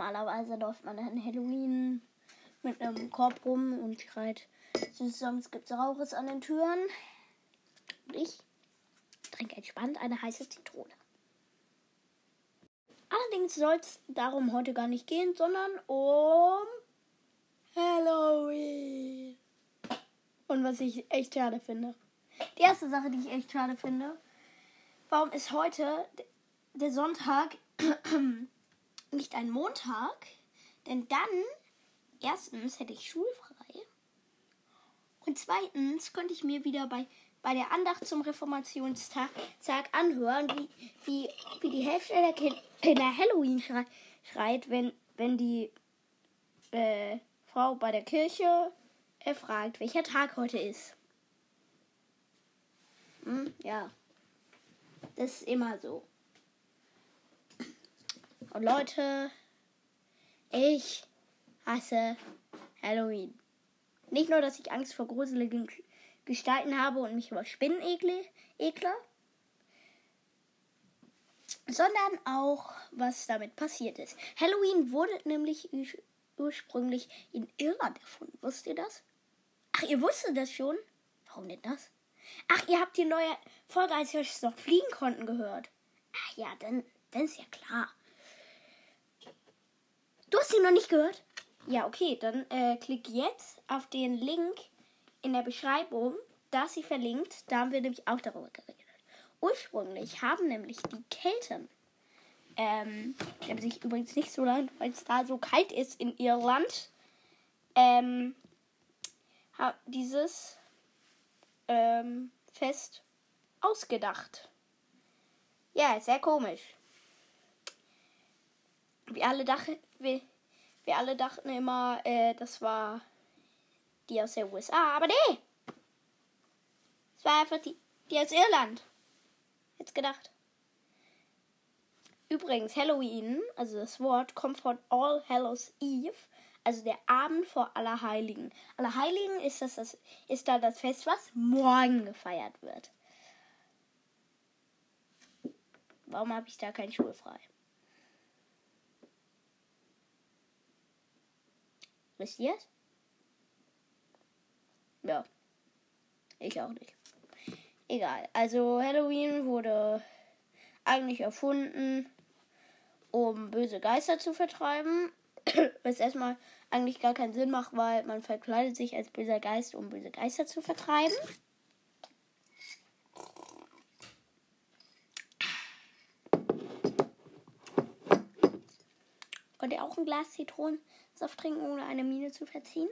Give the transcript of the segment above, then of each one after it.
Normalerweise läuft man an Halloween mit einem Korb rum und schreit, sonst gibt es Rauches an den Türen. Und ich trinke entspannt eine heiße Zitrone. Allerdings soll es darum heute gar nicht gehen, sondern um Halloween. Und was ich echt schade finde. Die erste Sache, die ich echt schade finde, warum ist heute der Sonntag nicht ein Montag? Denn dann, erstens, hätte ich schulfrei. Und zweitens könnte ich mir wieder bei, bei der Andacht zum Reformationstag anhören, wie, wie, wie die Hälfte der Kinder Halloween schreit, wenn, wenn die äh, Frau bei der Kirche er fragt, welcher Tag heute ist. Hm, ja. Das ist immer so. Und Leute, ich hasse Halloween. Nicht nur, dass ich Angst vor gruseligen Gestalten habe und mich über Spinnen ekle, sondern auch, was damit passiert ist. Halloween wurde nämlich ursprünglich in Irland erfunden. Wusst ihr das? Ach, ihr wusstet das schon? Warum denn das? Ach, ihr habt die neue Folge, als wir noch fliegen konnten, gehört. Ach ja, dann, dann ist ja klar. Du hast sie noch nicht gehört? Ja, okay, dann äh, klick jetzt auf den Link in der Beschreibung. Da ist sie verlinkt. Da haben wir nämlich auch darüber geredet. Ursprünglich haben nämlich die Kelten, ähm, die haben sich übrigens nicht so lange, weil es da so kalt ist in Irland, ähm, dieses ähm, Fest ausgedacht. Ja, sehr komisch. Wir alle dachten, wir, wir alle dachten immer, äh, das war die aus der USA, aber nee! Es war einfach die, die aus Irland. Jetzt gedacht. Übrigens, Halloween, also das Wort, kommt von All Hallows Eve also der Abend vor Allerheiligen. Allerheiligen ist, das, das, ist da das Fest, was morgen gefeiert wird. Warum habe ich da kein Schulfrei? Wisst ihr es? Ja. Ich auch nicht. Egal. Also Halloween wurde eigentlich erfunden, um böse Geister zu vertreiben. Was erstmal eigentlich gar keinen Sinn macht, weil man verkleidet sich als böser Geist, um böse Geister zu vertreiben. Könnt ihr auch ein Glas Zitronensaft trinken, ohne eine Mine zu verziehen?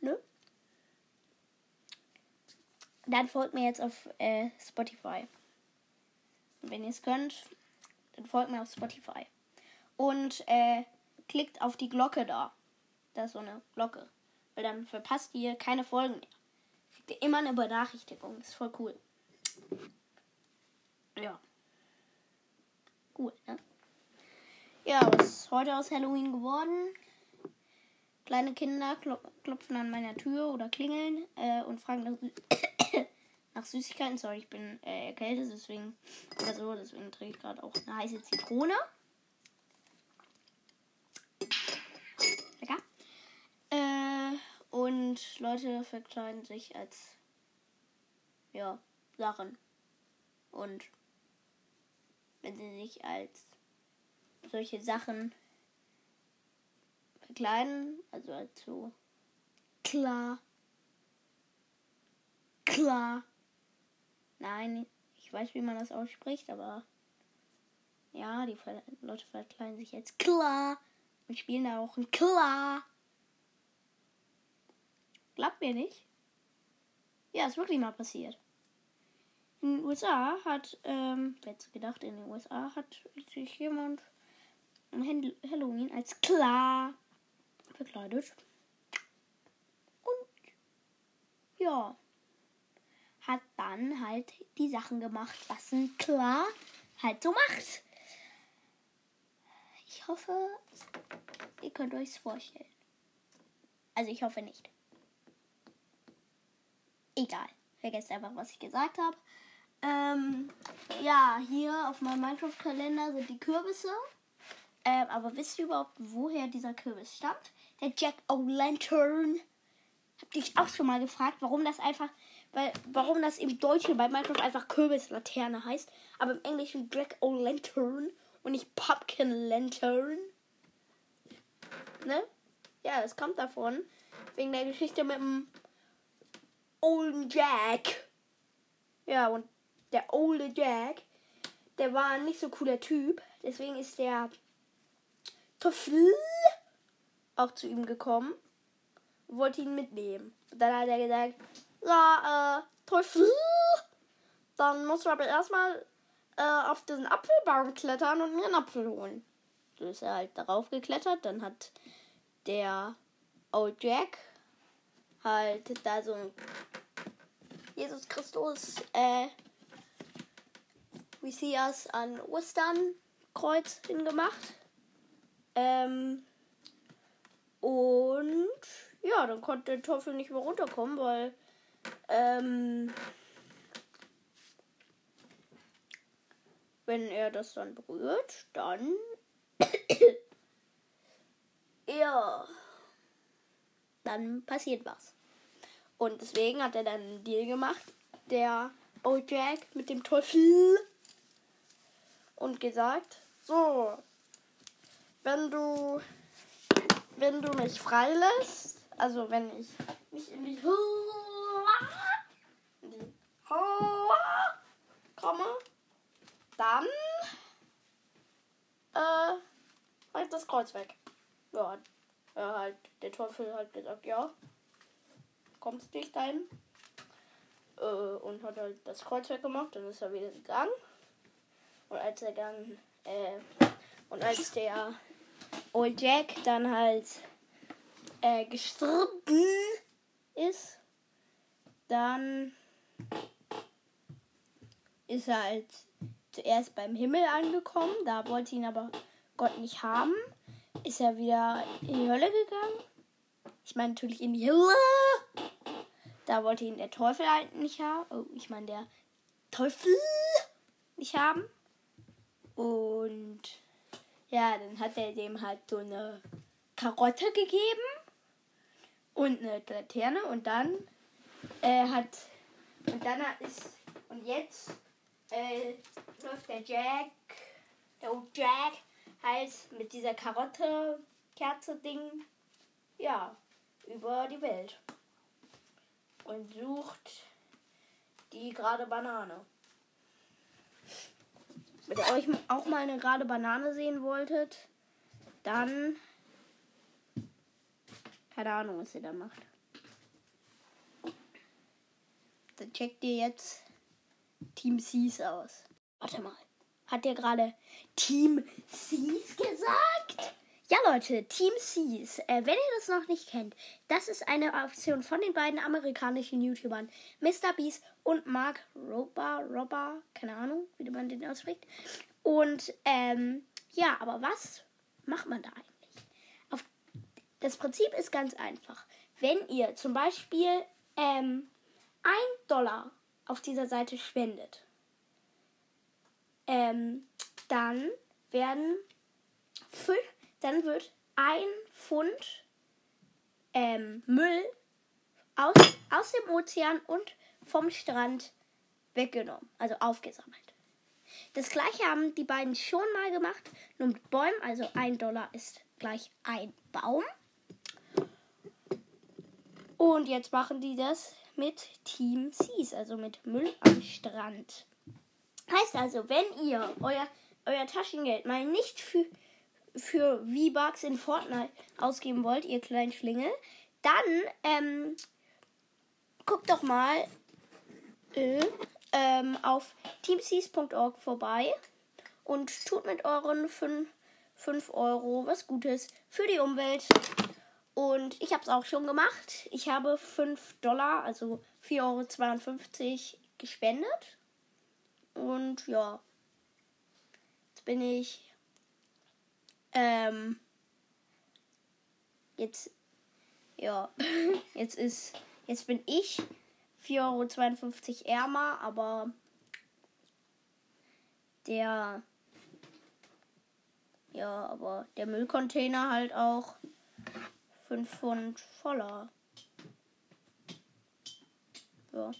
Nö? Dann folgt mir jetzt auf äh, Spotify. Und wenn ihr es könnt, dann folgt mir auf Spotify und äh, klickt auf die Glocke da. Da ist so eine Glocke. Weil dann verpasst ihr keine Folgen mehr. Kriegt ihr immer eine Benachrichtigung. Ist voll cool. Ja. Cool, ne? Ja, was ist heute aus Halloween geworden? Kleine Kinder klopfen an meiner Tür oder klingeln äh, und fragen nach, nach, Süßigkeiten. Sorry, ich bin äh, erkältet, deswegen oder deswegen trinke ich gerade auch eine heiße Zitrone. Und Leute verkleiden sich als ja, Sachen. Und wenn sie sich als solche Sachen verkleiden, also als so klar, klar. Nein, ich weiß, wie man das ausspricht, aber ja, die Leute verkleiden sich als klar und spielen da auch ein klar. Glaubt mir nicht? Ja, ist wirklich mal passiert. In den USA hat, ähm, wer gedacht, in den USA hat sich jemand am Halloween als klar verkleidet. Und ja, hat dann halt die Sachen gemacht, was ein klar halt so macht. Ich hoffe, ihr könnt euch es vorstellen. Also ich hoffe nicht. Egal. Vergesst einfach, was ich gesagt habe. Ähm, ja, hier auf meinem Minecraft-Kalender sind die Kürbisse. Ähm, aber wisst ihr überhaupt, woher dieser Kürbis stammt? Der Jack O'Lantern. Hab dich auch schon mal gefragt, warum das einfach, weil, warum das im Deutschen bei Minecraft einfach Kürbislaterne heißt, aber im Englischen Jack O'Lantern und nicht Pumpkin Lantern. Ne? Ja, das kommt davon. Wegen der Geschichte mit dem Old Jack. Ja, und der Old Jack, der war ein nicht so cooler Typ. Deswegen ist der Teufel auch zu ihm gekommen und wollte ihn mitnehmen. Und dann hat er gesagt, ja, äh, Teufel, dann musst du aber erstmal äh, auf diesen Apfelbaum klettern und mir einen Apfel holen. So ist er halt darauf geklettert. Dann hat der Old Jack halt da so ein Jesus Christus, äh, wie sie es an Ostern Kreuz hingemacht. Ähm, und ja, dann konnte der Teufel nicht mehr runterkommen, weil ähm, wenn er das dann berührt, dann ja, dann passiert was. Und deswegen hat er dann einen Deal gemacht, der Old Jack mit dem Teufel und gesagt, so, wenn du wenn du mich freilässt, also wenn ich nicht in die in die komme, dann äh, halt das Kreuz weg. Ja, ja, halt, der Teufel hat gesagt, ja, kommst nicht dahin. Äh, und hat halt das Kreuz weggemacht, dann ist er wieder gegangen. Und als er dann, äh, und als der Old Jack dann halt äh, gestorben ist, dann ist er halt zuerst beim Himmel angekommen. Da wollte ihn aber Gott nicht haben. Ist er wieder in die Hölle gegangen. Ich meine natürlich in die Hölle. Da wollte ihn der Teufel halt nicht haben. Oh, ich meine der Teufel nicht haben. Und ja, dann hat er dem halt so eine Karotte gegeben und eine Laterne und dann äh, hat und dann ist und jetzt äh, läuft der Jack, der Old Jack halt mit dieser Karotte Kerze Ding ja über die Welt und sucht die gerade Banane. Wenn ihr euch auch mal eine gerade Banane sehen wolltet, dann keine Ahnung, was ihr da macht. Dann checkt ihr jetzt Team Seas aus. Warte mal. Hat der gerade Team Seas gesagt? Ja, Leute, Team Seas. Äh, wenn ihr das noch nicht kennt, das ist eine Option von den beiden amerikanischen YouTubern Mr. Beast und Mark Rober, Rober, keine Ahnung, wie man den ausspricht. Und ähm, ja, aber was macht man da eigentlich? Auf, das Prinzip ist ganz einfach. Wenn ihr zum Beispiel ähm, ein Dollar auf dieser Seite spendet, ähm, dann werden fünf dann wird ein Pfund ähm, Müll aus, aus dem Ozean und vom Strand weggenommen, also aufgesammelt. Das gleiche haben die beiden schon mal gemacht, nur mit Bäumen, also ein Dollar ist gleich ein Baum. Und jetzt machen die das mit Team Seas, also mit Müll am Strand. Heißt also, wenn ihr euer, euer Taschengeld mal nicht für für V-Bucks in Fortnite ausgeben wollt, ihr kleinen Schlingel, dann ähm, guckt doch mal äh, ähm, auf teamseas.org vorbei und tut mit euren 5, 5 Euro was Gutes für die Umwelt. Und ich habe es auch schon gemacht. Ich habe 5 Dollar, also 4,52 Euro gespendet. Und ja, jetzt bin ich ähm, jetzt, ja, jetzt ist, jetzt bin ich 4,52 Euro ärmer, aber der, Ja, aber der Müllcontainer halt auch 5 Pfund voller. Ja.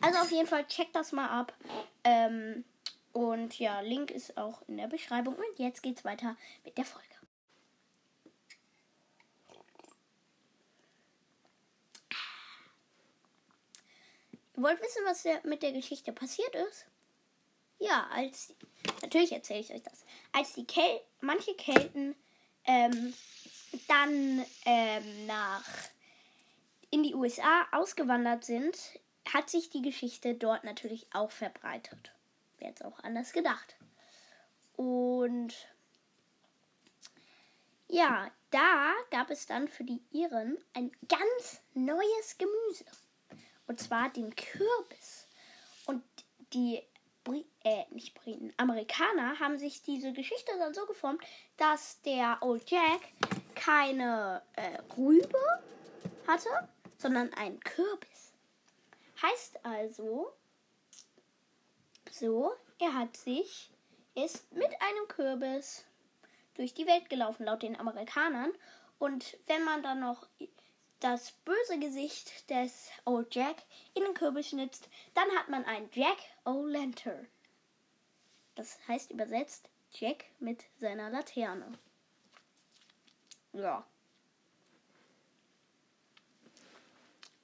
Also auf jeden Fall checkt das mal ab. Ähm, und ja, Link ist auch in der Beschreibung. Und jetzt geht's weiter mit der Folge. Ihr wollt wissen, was mit der Geschichte passiert ist? Ja, als natürlich erzähle ich euch das. Als die Kel manche Kelten ähm, dann ähm, nach in die USA ausgewandert sind, hat sich die Geschichte dort natürlich auch verbreitet. Wäre jetzt auch anders gedacht. Und ja, da gab es dann für die Iren ein ganz neues Gemüse. Und zwar den Kürbis. Und die Bri äh, nicht Briten, Amerikaner haben sich diese Geschichte dann so geformt, dass der Old Jack keine äh, Rübe hatte, sondern einen Kürbis. Heißt also, so, er hat sich, ist mit einem Kürbis durch die Welt gelaufen, laut den Amerikanern. Und wenn man dann noch das böse Gesicht des Old Jack in den Kürbis schnitzt, dann hat man einen Jack O'Lantern. Das heißt übersetzt Jack mit seiner Laterne. Ja.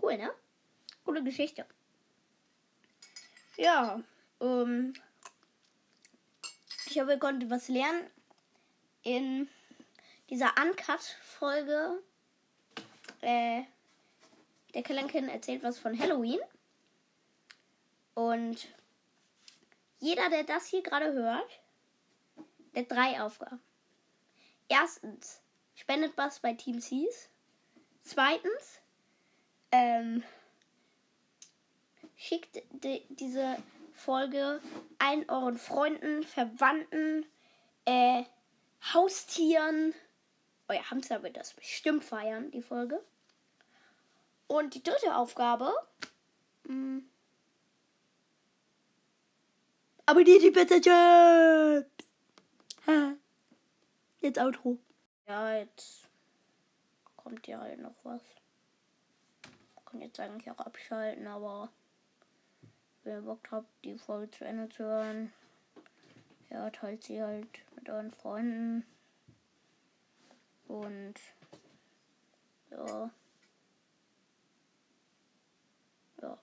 Cool, ne? Coole Geschichte. Ja, ähm, ich hoffe, ihr konntet was lernen in dieser Uncut-Folge äh, der Kalenkin erzählt was von Halloween. Und jeder, der das hier gerade hört, der hat drei Aufgaben. Erstens, spendet was bei Team Seas. Zweitens, ähm, schickt die, diese Folge allen euren Freunden, Verwandten, äh, Haustieren. Euer Hamster wird das bestimmt feiern, die Folge. Und die dritte Aufgabe. Mh, hm, abonniert die Pizza Chips. Jetzt Outro. Ja, jetzt kommt ja halt noch was. Ich kann jetzt eigentlich auch abschalten, aber ihr Bock habt, die Folge zu Ende zu hören, ja, teilt sie halt mit euren Freunden. Und ja. Ja.